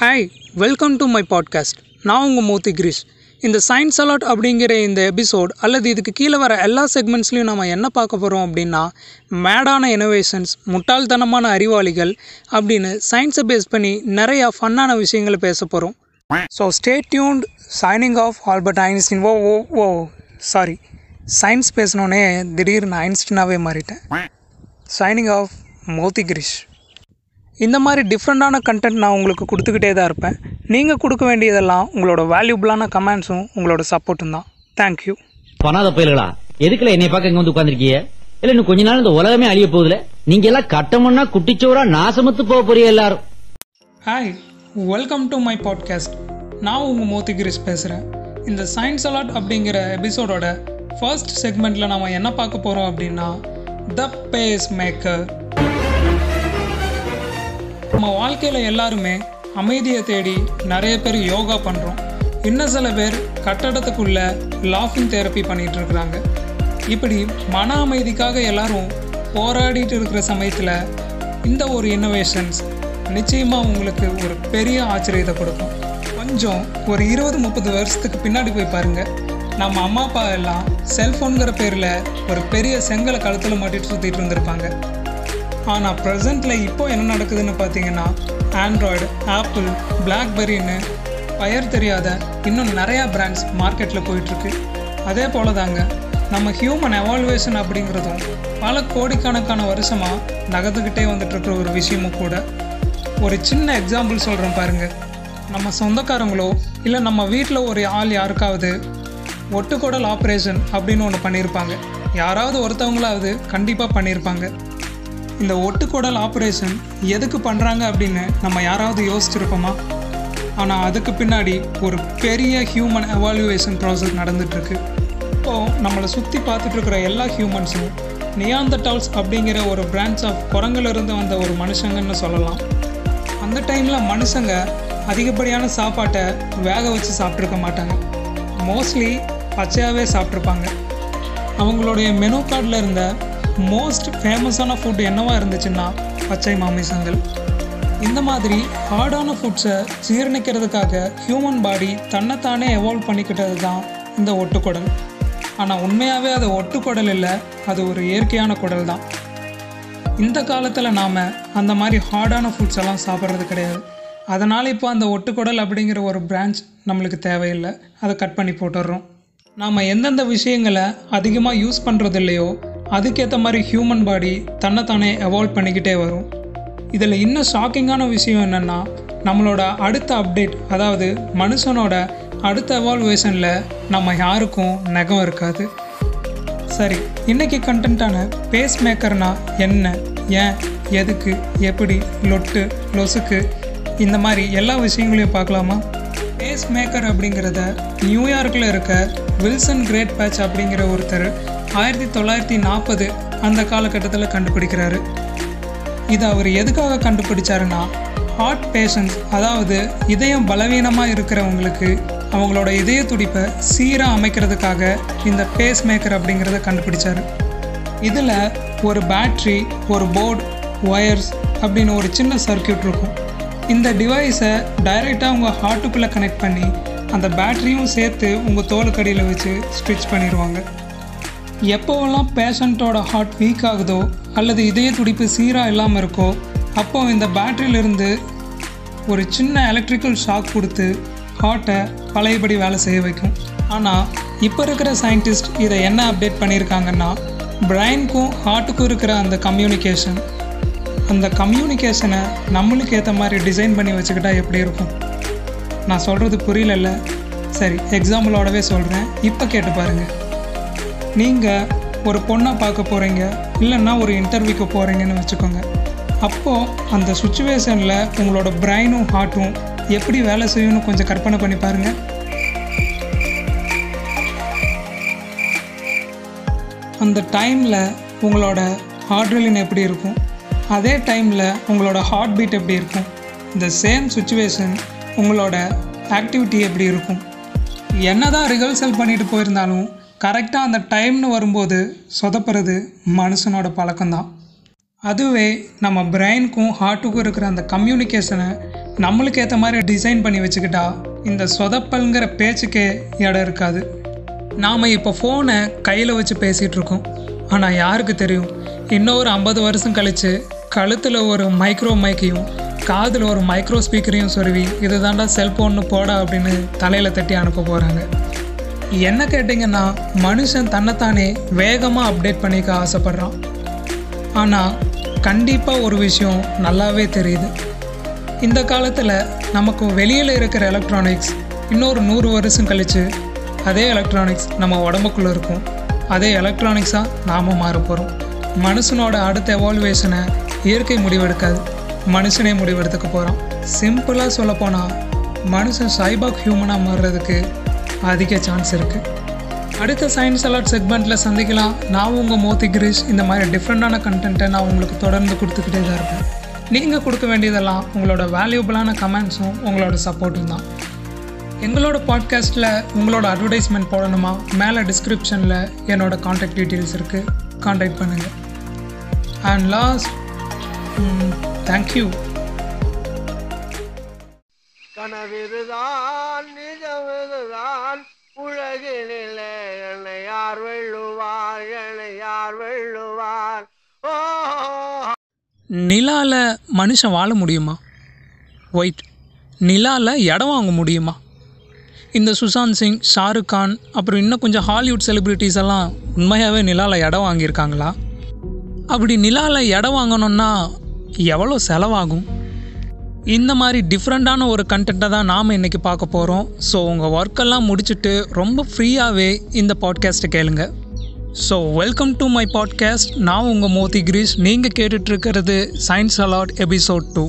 Hi welcome to my podcast நான் உங்கள் மூர்த்தி கிரீஷ். இந்த சயின்ஸ் அலாட் அப்படிங்கிற இந்த எபிசோட் அல்லது இதுக்கு கீழே வர எல்லா செக்மெண்ட்ஸ்லையும் நம்ம என்ன பார்க்க போகிறோம் அப்படின்னா மேடான இனோவேஷன்ஸ் முட்டாள்தனமான அறிவாளிகள் அப்படின்னு சயின்ஸை பேஸ் பண்ணி நிறையா ஃபன்னான விஷயங்களை பேச போகிறோம் so stay tuned signing off Albert Einstein ஓ ஓ ஓ சாரி சயின்ஸ் பேசினோடனே திடீர்னு ஐன்ஸ்டினாவே மாறிட்டேன். Signing off Mothi Krish. இந்த மாதிரி டிஃப்ரெண்ட்டான கண்டென்ட் நான் உங்களுக்கு கொடுத்துக்கிட்டே தான் இருப்பேன். நீங்கள் கொடுக்க வேண்டியதெல்லாம் உங்களோட வேல்யூபிளான கமெண்ட்ஸும் உங்களோட சப்போர்ட்டும் தான். தேங்க்யூ பண்ணாத பயல்களா? எதுக்குல என்னை பார்க்க இங்க வந்து உட்கார்ந்திருக்கீங்க? இல்ல இன்னும் கொஞ்ச நாள் இந்த உலகமே அழிய போகுதுல? நீங்க எல்லாம் கட்டமண்ணா குட்டிச்சோரா நாசமத்து போக போறீங்க எல்லாரும். Hi welcome to my podcast நான் உங்கள் மோதி கிரிஷ் பேசுகிறேன் இந்த சயின்ஸ் அலாட் அப்படிங்கிற எபிசோடோட ஃபர்ஸ்ட் செக்மெண்ட்டில் நம்ம என்ன பார்க்க போகிறோம் அப்படின்னா த பேஸ் மேக்கர் நம்ம வாழ்க்கையில் எல்லாருமே அமைதியை தேடி நிறைய பேர் யோகா பண்ணுறோம் இன்னும் சில பேர் கட்டடத்துக்குள்ளே லாஃபிங் தெரப்பி பண்ணிகிட்டு இருக்கிறாங்க. இப்படி மன அமைதிக்காக எல்லாரும் போராடிட்டு இருக்கிற சமயத்தில் இந்த ஒரு இன்னோவேஷன்ஸ் நிச்சயமாக உங்களுக்கு ஒரு பெரிய ஆச்சரியத்தை கொடுக்கும். கொஞ்சம் ஒரு இருபது முப்பது வருஷத்துக்கு பின்னாடி போய் பாருங்கள் நம்ம அம்மா அப்பா எல்லாம் செல்ஃபோனுங்கிற பேரில் ஒரு பெரிய செங்கலை கழுத்தில் மாட்டிட்டு சுற்றிட்டு இருந்திருப்பாங்க. ஆனால் ப்ரெசண்ட்டில் இப்போ என்ன நடக்குதுன்னு பார்த்தீங்கன்னா ஆண்ட்ராய்டு ஆப்பிள் பிளாக்பெரின்னு பெயர் தெரியாத இன்னும் நிறையா பிராண்ட்ஸ் மார்க்கெட்டில் போயிட்டுருக்கு. அதே போல தாங்க நம்ம ஹியூமன் எவால்வேஷன் அப்படிங்கிறதும் பல கோடிக்கணக்கான வருஷமாக நகர்ந்துக்கிட்டே வந்துட்டுருக்கிற ஒரு விஷயமும் கூட. ஒரு சின்ன எக்ஸாம்பிள் சொல்கிறேன் பாருங்கள் நம்ம சொந்தக்காரங்களோ இல்லை நம்ம வீட்டில் ஒரு ஆள் யாருக்காவது ஒட்டுக்குடல் ஆப்ரேஷன் அப்படின்னு ஒன்று பண்ணியிருப்பாங்க. யாராவது ஒருத்தவங்களாவது கண்டிப்பாக பண்ணியிருப்பாங்க. இந்த ஒட்டுக்குடல் ஆப்ரேஷன் எதுக்கு பண்ணுறாங்க அப்படின்னு நம்ம யாராவது யோசிச்சிருப்போமா? ஆனால் அதுக்கு பின்னாடி ஒரு பெரிய ஹியூமன் எவால்யூவேஷன் ப்ராசஸ் நடந்துகிட்ருக்கு இப்போது நம்மளை சுற்றி பார்த்துட்டு இருக்கிற எல்லா ஹியூமன்ஸும் நியாந்தட்டால்ஸ் அப்படிங்கிற ஒரு பிரான்ச் ஆஃப் குரங்கிலிருந்து வந்த ஒரு மனுஷங்கன்னு சொல்லலாம். அந்த டைமில் மனுஷங்க அதிகப்படியான சாப்பாட்டை வேக வச்சு சாப்பிட்ருக்க மாட்டாங்க. மோஸ்ட்லி பச்சையாகவே சாப்பிட்ருப்பாங்க அவங்களுடைய மெனு கார்டில் இருந்த மோஸ்ட் ஃபேமஸான ஃபுட் என்னவா இருந்துச்சுன்னா பச்சை மாமிசங்கள். இந்த மாதிரி ஹார்டான ஃபுட்ஸை ஜீரணிக்கிறதுக்காக ஹியூமன் பாடி தன்னைத்தானே எவால்வ் பண்ணிக்கிட்டது தான் இந்த ஒட்டுக்குடல். ஆனால் உண்மையாகவே அது ஒட்டுக்குடல் இல்லை அது ஒரு இயற்கையான குடல் தான் இந்த காலத்தில் நாம் அந்த மாதிரி ஹார்டான ஃபுட்ஸ் எல்லாம் சாப்பிட்றது கிடையாது. அதனால் இப்போ அந்த ஒட்டுக்குடல் அப்படிங்கிற ஒரு பிரான்ச் நம்மளுக்கு தேவையில்லை. அதை கட் பண்ணி போட்டுடுறோம். நாம் எந்தெந்த விஷயங்களை அதிகமாக யூஸ் பண்ணுறது இல்லையோ அதுக்கேற்ற மாதிரி ஹியூமன் பாடி தன்னைத்தானே எவால்வ் பண்ணிக்கிட்டே வரும். இதில் இன்னும் ஷாக்கிங்கான விஷயம் என்னென்னா நம்மளோட அடுத்த அப்டேட் அதாவது மனுஷனோட அடுத்த எவால்வேஷனில் நம்ம யாருக்கும் நகம் இருக்காது. சரி இன்னைக்கு கண்டென்ட்டான பேஸ் மேக்கர்னா என்ன ஏன் எதுக்கு எப்படி லொட்டு லொசுக்கு இந்த மாதிரி எல்லா விஷயங்களையும் பார்க்கலாமா? பேஸ் மேக்கர் அப்படிங்கிறத நியூயார்க்கில் இருக்க வில்சன் கிரேட் பேட்ச் அப்படிங்கிற ஒருத்தர் ஆயிரத்தி தொள்ளாயிரத்தி நாற்பது அந்த காலகட்டத்தில் கண்டுபிடிக்கிறாரு. இது அவர் எதுக்காக கண்டுபிடிச்சாருன்னா ஹார்ட் பேஷண்ட்ஸ் அதாவது இதயம் பலவீனமாக இருக்கிறவங்களுக்கு அவங்களோட இதய துடிப்பை சீராக அமைக்கிறதுக்காக இந்த பேஸ் மேக்கர் அப்படிங்கிறத கண்டுபிடிச்சாரு. இதில் ஒரு பேட்ரி ஒரு போர்டு ஒயர்ஸ் அப்படின்னு ஒரு சின்ன சர்க்கியூட் இருக்கும். இந்த டிவைஸை டைரெக்டாக உங்கள் ஹார்ட்டுக்குள்ளே கனெக்ட் பண்ணி அந்த பேட்டரியும் சேர்த்து உங்கள் தோலுக்கடியில் வச்சு ஸ்டிச் பண்ணிடுவாங்க. எப்போவெல்லாம் பேஷண்ட்டோட ஹார்ட் வீக் ஆகுதோ அல்லது இதய துடிப்பு சீராக இல்லாமல் இருக்கோ அப்போ இந்த பேட்டரியிலிருந்து ஒரு சின்ன எலக்ட்ரிக்கல் ஷாக் கொடுத்து ஹார்ட்டை பழையபடி வேலை செய்ய வைக்கும். ஆனால் இப்போ இருக்கிற சயின்டிஸ்ட் இதை என்ன அப்டேட் பண்ணியிருக்காங்கன்னா பிரைனுக்கும் ஹார்ட்டுக்கும் இருக்கிற அந்த கம்யூனிகேஷன் அந்த கம்யூனிகேஷனை நம்மளுக்கு ஏற்ற மாதிரி டிசைன் பண்ணி வச்சுக்கிட்டா எப்படி இருக்கும்? நான் சொல்கிறது புரியலல்ல? சரி எக்ஸாம்பிளோடவே சொல்கிறேன் இப்போ கேட்டு பாருங்கள் நீங்கள் ஒரு பொண்ணை பார்க்க போகிறீங்க இல்லைன்னா ஒரு இன்டர்வியூக்கு போகிறீங்கன்னு வச்சுக்கோங்க. அப்போது அந்த சுச்சுவேஷனில் உங்களோட பிரெயினும் ஹார்ட்டும் எப்படி வேலை செய்யணும்னு கொஞ்சம் கற்பனை பண்ணி பாருங்கள் அந்த டைமில் உங்களோட ஹார்ட்ரலின் எப்படி இருக்கும்? அதே டைமில் உங்களோட ஹார்ட் பீட் எப்படி இருக்கும்? இந்த சேம் சுச்சுவேஷன் உங்களோட ஆக்டிவிட்டி எப்படி இருக்கும்? என்னதான் ரிஹர்சல் பண்ணிட்டு போயிருந்தாலும் கரெக்டாக அந்த டைம்னு வரும்போது சொதப்புறது மனுஷனோட பழக்கம்தான். அதுவே நம்ம பிரெயினுக்கும் ஹார்ட்டுக்கும் இருக்கிற அந்த கம்யூனிகேஷனை நம்மளுக்கு ஏற்ற மாதிரி டிசைன் பண்ணி வச்சுக்கிட்டா இந்த சொதப்பல்ங்கிற பேச்சுக்கே இடம் இருக்காது. நாம் இப்போ ஃபோனை கையில் வச்சு பேசிகிட்ருக்கோம் ஆனால் யாருக்கு தெரியும்? இன்னொரு ஐம்பது வருஷம் கழித்து கழுத்தில் ஒரு மைக்ரோ மைக்கையும் காதில் ஒரு மைக்ரோ ஸ்பீக்கரையும் சொருவி இது தாண்டா செல்ஃபோன்னு போடா அப்படின்னு தலையில் தட்டி அனுப்ப போகிறாங்க என்ன கேட்டிங்கன்னா மனுஷன் தன்னைத்தானே வேகமாக அப்டேட் பண்ணிக்க ஆசைப்பட்றான். ஆனால் கண்டிப்பாக ஒரு விஷயம் நல்லாவே தெரியுது. இந்த காலத்தில் நமக்கு வெளியில் இருக்கிற எலக்ட்ரானிக்ஸ் இன்னொரு நூறு வருஷம் கழித்து அதே எலக்ட்ரானிக்ஸ் நம்ம உடம்புக்குள்ளே இருக்கும். அதே எலக்ட்ரானிக்ஸாக நாம் மாற போகிறோம் மனுஷனோட அடுத்த எவால்வேஷனை இயற்கை முடிவெடுக்காது. மனுஷனே முடிவெடுத்துக்க போகிறான் சிம்பிளாக சொல்லப்போனால் மனுஷன் சைபாக் ஹியூமனாக மாறுறதுக்கு அதிக சான்ஸ் இருக்குது அடுத்த சயின்ஸ் அலர்ட் செக்மெண்ட்டில் சந்திக்கலாம். நான் உங்கள் மோத்தி கிரீஷ். இந்த மாதிரி டிஃப்ரெண்ட்டான கண்டென்ட்டை நான் உங்களுக்கு தொடர்ந்து கொடுத்துக்கிட்டே தான் இருப்பேன் நீங்கள் கொடுக்க வேண்டியதெல்லாம் உங்களோட வேல்யூபிளான கமெண்ட்ஸும் உங்களோட சப்போர்ட்டும் தான். எங்களோட பாட்காஸ்ட்டில் உங்களோட அட்வர்டைஸ்மெண்ட் போடணுமா? மேலே டிஸ்கிரிப்ஷனில் என்னோட காண்டாக்ட் டீட்டெயில்ஸ் இருக்குது காண்டாக்ட் பண்ணுங்கள் அண்ட் லாஸ்ட் தேங்க்யூ கனவிதுதான் நிலாவில் மனுஷன் வாழ முடியுமா? ஒயிட் நிலாவில் இடம் வாங்க முடியுமா? இந்த சுஷாந்த் சிங் ஷாருக் கான் அப்புறம் இன்னும் கொஞ்சம் ஹாலிவுட் செலிப்ரிட்டிஸ் எல்லாம் உண்மையாகவே நிலாவில் இடம் வாங்கியிருக்காங்களா? அப்படி நிலாவில் இடம் வாங்கணும்னா எவ்வளோ செலவாகும்? இந்த மாதிரி டிஃப்ரெண்ட்டான ஒரு கண்டென்ட்டை தான் நாம் இன்றைக்கி பார்க்க போகிறோம் ஸோ உங்கள் ஒர்க்கெல்லாம் முடிச்சுட்டு ரொம்ப ஃப்ரீயாகவே இந்த பாட்காஸ்ட்டை கேளுங்கள் so welcome to my podcast நான் உங்கள் மோதி கிரீஷ். நீங்கள் கேட்டுட்ருக்கிறது science a lot episode two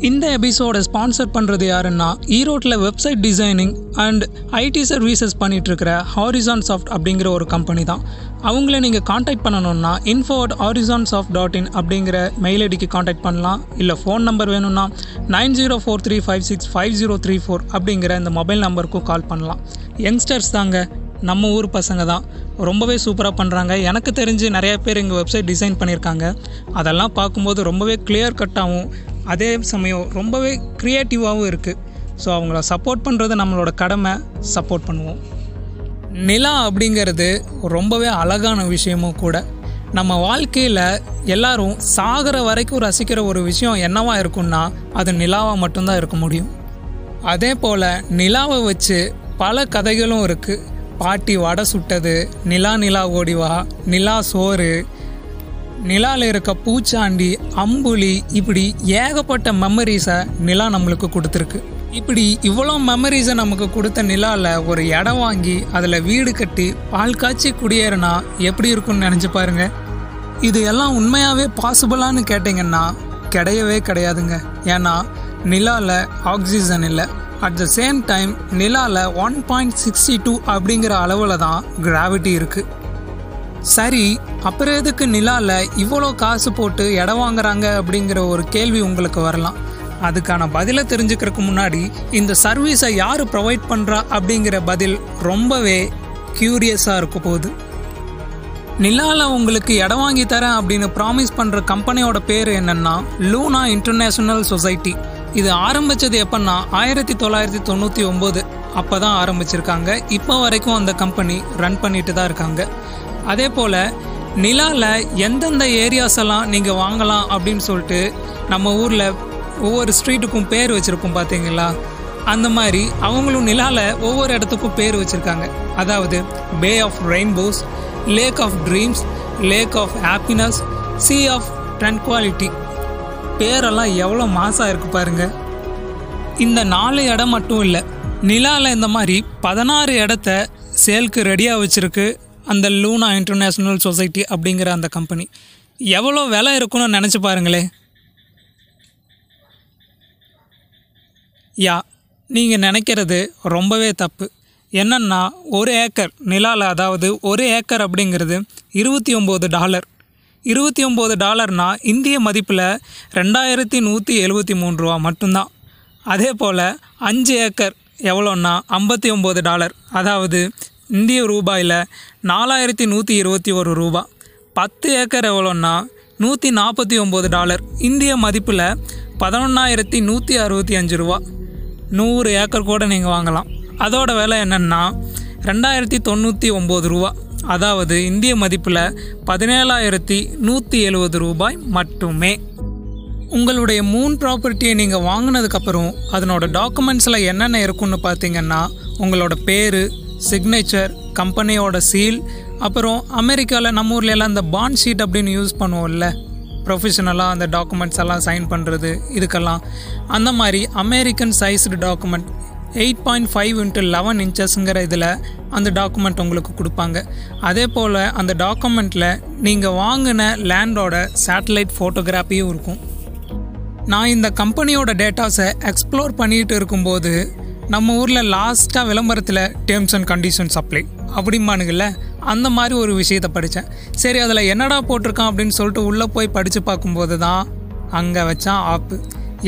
இந்த எபிசோடை ஸ்பான்சர் பண்ணுறது யாருன்னா ஈரோட்டில் website designing and IT services பண்ணிகிட்ருக்கிற Horizon soft அப்படிங்கிற ஒரு கம்பெனி தான். அவங்கள நீங்கள் காண்டாக்ட் பண்ணணுன்னா info at Horizon Soft dot in அப்படிங்கிற மெயில் ஐடிக்கு காண்டாக்ட் பண்ணலாம். இல்லை ஃபோன் நம்பர் வேணும்னா nine zero four three five six five zero three four அப்படிங்கிற இந்த மொபைல் நம்பருக்கும் கால் பண்ணலாம். யங்ஸ்டர்ஸ் தாங்க நம்ம ஊர் பசங்க தான். ரொம்பவே சூப்பராக பண்ணுறாங்க எனக்கு தெரிஞ்சு நிறையா பேர் எங்கள் வெப்சைட் டிசைன் பண்ணியிருக்காங்க. அதெல்லாம் பார்க்கும்போது ரொம்பவே கிளியர் கட்டாகவும் அதே சமயம் ரொம்பவே க்ரியேட்டிவாகவும் இருக்குது ஸோ அவங்கள சப்போர்ட் பண்ணுறது நம்மளோட கடமை. சப்போர்ட் பண்ணுவோம். நிலா அப்படிங்கிறது ரொம்பவே அழகான விஷயமும் கூட. நம்ம வாழ்க்கையில் எல்லாரும் சாகிற வரைக்கும் ரசிக்கிற ஒரு விஷயம் என்னவா இருக்கும்னா அது நிலாவாக மட்டும்தான் இருக்க முடியும். அதே போல் நிலாவை வச்சு பல கதைகளும் இருக்குது பாட்டி வடை சுட்டது. நிலா நிலா ஓடிவா நிலா சோறு. நிலாவில் இருக்க பூச்சாண்டி அம்புலி இப்படி ஏகப்பட்ட மெமரிஸை நிலா நம்மளுக்கு கொடுத்துருக்கு. இப்படி இவ்வளோ மெமரிஸை நமக்கு கொடுத்த நிலாவில் ஒரு இடம் வாங்கி அதில் வீடு கட்டி பால் காய்ச்சி குடியேறினா எப்படி இருக்கும்னு நினச்சி பாருங்க. இது எல்லாம் உண்மையாகவே பாசிபிளான்னு கேட்டிங்கன்னா கிடையவே கிடையாதுங்க. ஏன்னா நிலாவில் ஆக்சிஜன் இல்லை. அட் த சேம் டைம் நிலாவில் ஒன் பாயிண்ட் சிக்ஸ்டி டூ அப்படிங்கிற அளவில் தான் கிராவிட்டி இருக்குது சரி அப்புறம் எதுக்கு நிலாவில் இவ்வளோ காசு போட்டு இடம் வாங்குறாங்க அப்படிங்கிற ஒரு கேள்வி உங்களுக்கு வரலாம். அதுக்கான பதிலை தெரிஞ்சுக்கிறதுக்கு முன்னாடி இந்த சர்வீஸை யார் ப்ரொவைட் பண்ணுறா அப்படிங்கிற பதில் ரொம்பவே க்யூரியஸாக இருக்க போகுது. நிலாவில் உங்களுக்கு இடம் வாங்கி தரேன் அப்படின்னு ப்ராமிஸ் பண்ணுற கம்பெனியோட பேர் என்னென்னா லூனா இன்டர்நேஷ்னல் சொசைட்டி இது ஆரம்பிச்சது எப்பன்னா ஆயிரத்தி தொள்ளாயிரத்தி தொண்ணூற்றி ஒம்பது அப்போ தான் ஆரம்பிச்சிருக்காங்க. இப்போ வரைக்கும் அந்த கம்பெனி ரன் பண்ணிட்டு தான் இருக்காங்க. அதே போல் நிலாவில் எந்தெந்த ஏரியாஸ் எல்லாம் நீங்கள் வாங்கலாம் அப்படின்னு சொல்லிட்டு நம்ம ஊரில் ஒவ்வொரு ஸ்ட்ரீட்டுக்கும் பேர் வச்சுருப்போம் பார்த்தீங்களா அந்த மாதிரி அவங்களும் நிலாவில் ஒவ்வொரு இடத்துக்கும் பேர் வச்சுருக்காங்க. அதாவது Bay of Rainbows Lake of Dreams Lake of Happiness Sea of Tranquility பேரெல்லாம் எவ்வளோ மாசாக இருக்கு பாருங்க. இந்த நாலு இடம் மட்டும் இல்லை நிலாவில் இந்த மாதிரி பதினாறு இடத்த சேல்க்கு ரெடியாக வச்சுருக்கு அந்த லூனா இன்டர்நேஷ்னல் சொசைட்டி அப்படிங்கிற அந்த கம்பெனி. எவ்வளோ விலை இருக்குன்னு நினச்சி பாருங்களே. யா நீங்கள் நினைக்கிறது ரொம்பவே தப்பு. என்னென்னா ஒரு ஏக்கர் நிலாவில் அதாவது ஒரு ஏக்கர் அப்படிங்கிறது இருபத்தி ஒம்பது டாலர். இருபத்தி ஒம்பது டாலர்னா இந்திய மதிப்பில் ரெண்டாயிரத்தி நூற்றி எழுபத்தி மூணு ரூபா மட்டும்தான். அதே போல் அஞ்சு ஏக்கர் எவ்வளோன்னா ஐம்பத்தி ஒம்பது டாலர். அதாவது இந்திய ரூபாயில் நாலாயிரத்தி நூற்றி இருபத்தி ஒரு ரூபா. பத்து ஏக்கர் எவ்வளோன்னா நூற்றி நாற்பத்தி ஒம்பது டாலர். இந்திய மதிப்பில் பதினொன்றாயிரத்தி நூற்றி அறுபத்தி அஞ்சு ரூபா. நூறு ஏக்கர் கூட நீங்கள் வாங்கலாம். அதோட விலை என்னென்னா ரெண்டாயிரத்தி தொண்ணூற்றி ஒம்பது ரூபா. அதாவது இந்திய மதிப்பில் பதினேழாயிரத்தி நூற்றி எழுபது ரூபாய் மட்டுமே. உங்களுடைய மூன் ப்ராப்பர்ட்டியை நீங்கள் வாங்கினதுக்கப்புறம் அதனோட டாக்குமெண்ட்ஸில் என்னென்ன இருக்குன்னு பார்த்தீங்கன்னா உங்களோட பேர் சிக்னேச்சர் கம்பெனியோட சீல் அப்புறம் அமெரிக்காவில் நம்ம ஊர்ல எல்லாம் இந்த பாண்ட் ஷீட் அப்படின்னு யூஸ் பண்ணுவோம்ல. ப்ரொஃபஷனலாக அந்த டாக்குமெண்ட்ஸ் எல்லாம் சைன் பண்ணுறது இதுக்கெல்லாம். அந்த மாதிரி American sized document eight point five into eleven இன்ச்சஸ்ங்கிற இதில் அந்த டாக்குமெண்ட் உங்களுக்கு கொடுப்பாங்க. அதே போல் அந்த டாக்குமெண்ட்டில் நீங்கள் வாங்கின லேண்டோட சேட்டலைட் ஃபோட்டோகிராஃபியும் இருக்கும். நான் இந்த கம்பெனியோட டேட்டாஸை எக்ஸ்ப்ளோர் பண்ணிட்டு இருக்கும்போது நம்ம ஊரில் லாஸ்ட்டாக விளம்பரத்தில் டேர்ம்ஸ் அண்ட் கண்டிஷன்ஸ் அப்ளை அப்படிம்பானுங்கள்ல அந்த மாதிரி ஒரு விஷயத்தை படித்தேன் சரி அதில் என்னடா போட்டிருக்கான் அப்படின்னு சொல்லிட்டு உள்ளே போய் படித்து பார்க்கும்போது தான் அங்கே வச்சான் ஆப்பு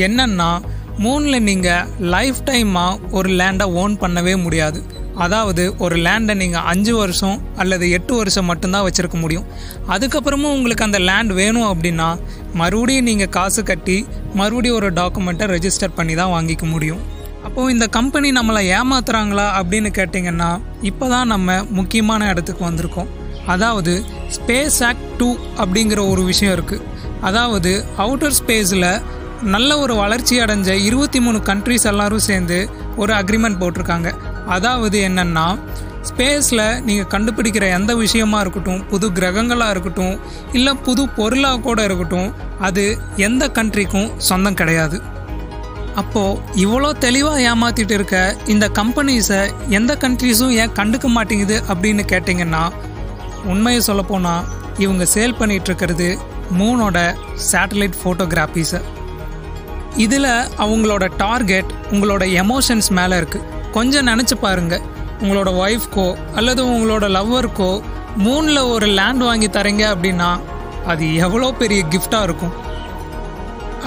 என்னன்னா மூணில் நீங்கள் லைஃப் டைமாக ஒரு லேண்டை ஓன் பண்ணவே முடியாது. அதாவது ஒரு லேண்டை நீங்கள் அஞ்சு வருஷம் அல்லது எட்டு வருஷம் மட்டும்தான் வச்சுருக்க முடியும். அதுக்கப்புறமும் உங்களுக்கு அந்த லேண்ட் வேணும் அப்படின்னா மறுபடியும் நீங்கள் காசு கட்டி மறுபடியும் ஒரு டாக்குமெண்ட்டை ரெஜிஸ்டர் பண்ணி தான் வாங்கிக்க முடியும். அப்போது இந்த கம்பெனி நம்மளை ஏமாத்துறாங்களா அப்படின்னு கேட்டிங்கன்னா இப்போ தான் நம்ம முக்கியமான இடத்துக்கு வந்திருக்கோம். அதாவது ஸ்பேஸ் ஆக்ட் டூ அப்படிங்கிற ஒரு விஷயம் இருக்குது அதாவது அவுட்டர் ஸ்பேஸில் நல்ல ஒரு வளர்ச்சி அடைஞ்ச இருபத்தி மூணு கண்ட்ரிஸ் எல்லாரும் சேர்ந்து ஒரு அக்ரிமெண்ட் போட்டிருக்காங்க. அதாவது என்னென்னா ஸ்பேஸில் நீங்கள் கண்டுபிடிக்கிற எந்த விஷயமா இருக்கட்டும் புது கிரகங்களாக இருக்கட்டும் இல்லை புது பொருளாக கூட இருக்கட்டும் அது எந்த கண்ட்ரிக்கும் சொந்தம் கிடையாது. அப்போது இவ்வளோ தெளிவாக ஏமாத்திட்டு இருக்க இந்த கம்பெனிஸை எந்த கண்ட்ரிஸும் ஏன் கண்டுக்க மாட்டேங்குது அப்படின்னு கேட்டிங்கன்னா உண்மையை சொல்லப்போனால் இவங்க சேல் பண்ணிகிட்ருக்கிறது மூனோட சேட்டலைட் ஃபோட்டோகிராஃபிஸை இதில் அவங்களோட டார்கெட் உங்களோட எமோஷன்ஸ் மேலே இருக்குது கொஞ்சம் நினச்சி பாருங்க. உங்களோட ஒய்ஃப்க்கோ அல்லது உங்களோட லவ்வருக்கோ மூணில் ஒரு லேண்ட் வாங்கி தரீங்க அப்படின்னா அது எவ்வளோ பெரிய கிஃப்டாக இருக்கும்.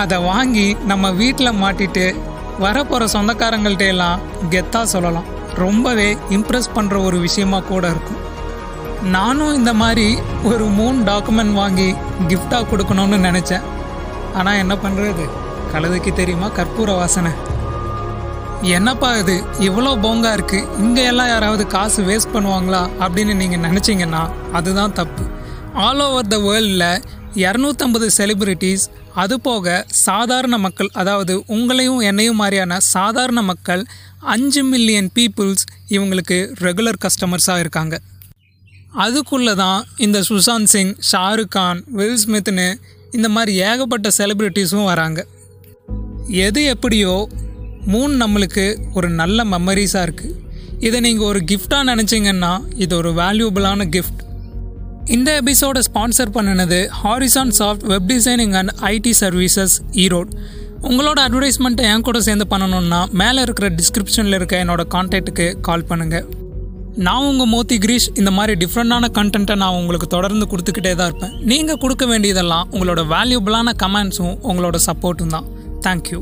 அதை வாங்கி நம்ம வீட்டில் மாட்டிட்டு வரப்போகிற சொந்தக்காரங்கள்ட்ட எல்லாம் கெத்தாக சொல்லலாம். ரொம்பவே இம்ப்ரெஸ் பண்ணுற ஒரு விஷயமா கூட இருக்கும். நானும் இந்த மாதிரி ஒரு மூணு டாக்குமெண்ட் வாங்கி கிஃப்டாக கொடுக்கணும்னு நினச்சேன். ஆனால் என்ன பண்ணுறது கழுதைக்கு தெரியுமா? கற்பூர வாசனை. என்னப்பா இது? இவ்வளோ போங்கா இருக்கு. இங்கே எல்லாம் யாராவது காசு வேஸ்ட் பண்ணுவாங்களா அப்படின்னு நீங்கள் நினச்சிங்கன்னா அதுதான் தப்பு. ஆல் ஓவர் த வேர்ல்டில் இரநூத்தம்பது செலிபிரிட்டிஸ் அது போக சாதாரண மக்கள் அதாவது உங்களையும் என்னையும் மாதிரியான சாதாரண மக்கள் அஞ்சு மில்லியன் பீப்புள்ஸ் இவங்களுக்கு ரெகுலர் கஸ்டமர்ஸாக இருக்காங்க. அதுக்குள்ளே தான் இந்த சுஷாந்த் சிங் ஷாருக் கான் வில் ஸ்மித்னு இந்த மாதிரி ஏகப்பட்ட செலிப்ரிட்டிஸும் வராங்க. எது எப்படியோ மூணு நம்மளுக்கு ஒரு நல்ல மெமரிஸாக இருக்குது இதை நீங்கள் ஒரு கிஃப்டாக நினச்சிங்கன்னா இது ஒரு வேல்யூபிளான கிஃப்ட் இந்த எபிசோடை ஸ்பான்சர் பண்ணினது Horizon Soft web designing and IT services Erode உங்களோட அட்வர்டைஸ்மெண்ட்டை என் கூட சேர்ந்து பண்ணணுன்னா மேலே இருக்கிற டிஸ்கிரிப்ஷனில் இருக்க என்னோட கான்டாக்ட்டுக்கு கால் பண்ணுங்கள் நான் உங்கள் மோத்தி கிரீஷ். இந்த மாதிரி டிஃப்ரெண்ட்டான கண்டென்ட்டை நான் உங்களுக்கு தொடர்ந்து கொடுத்துக்கிட்டே தான் இருப்பேன். நீங்கள் கொடுக்க வேண்டியதெல்லாம் உங்களோட வேல்யூபிளான கமெண்ட்ஸும் உங்களோட சப்போர்ட்டும் தான். தேங்க்யூ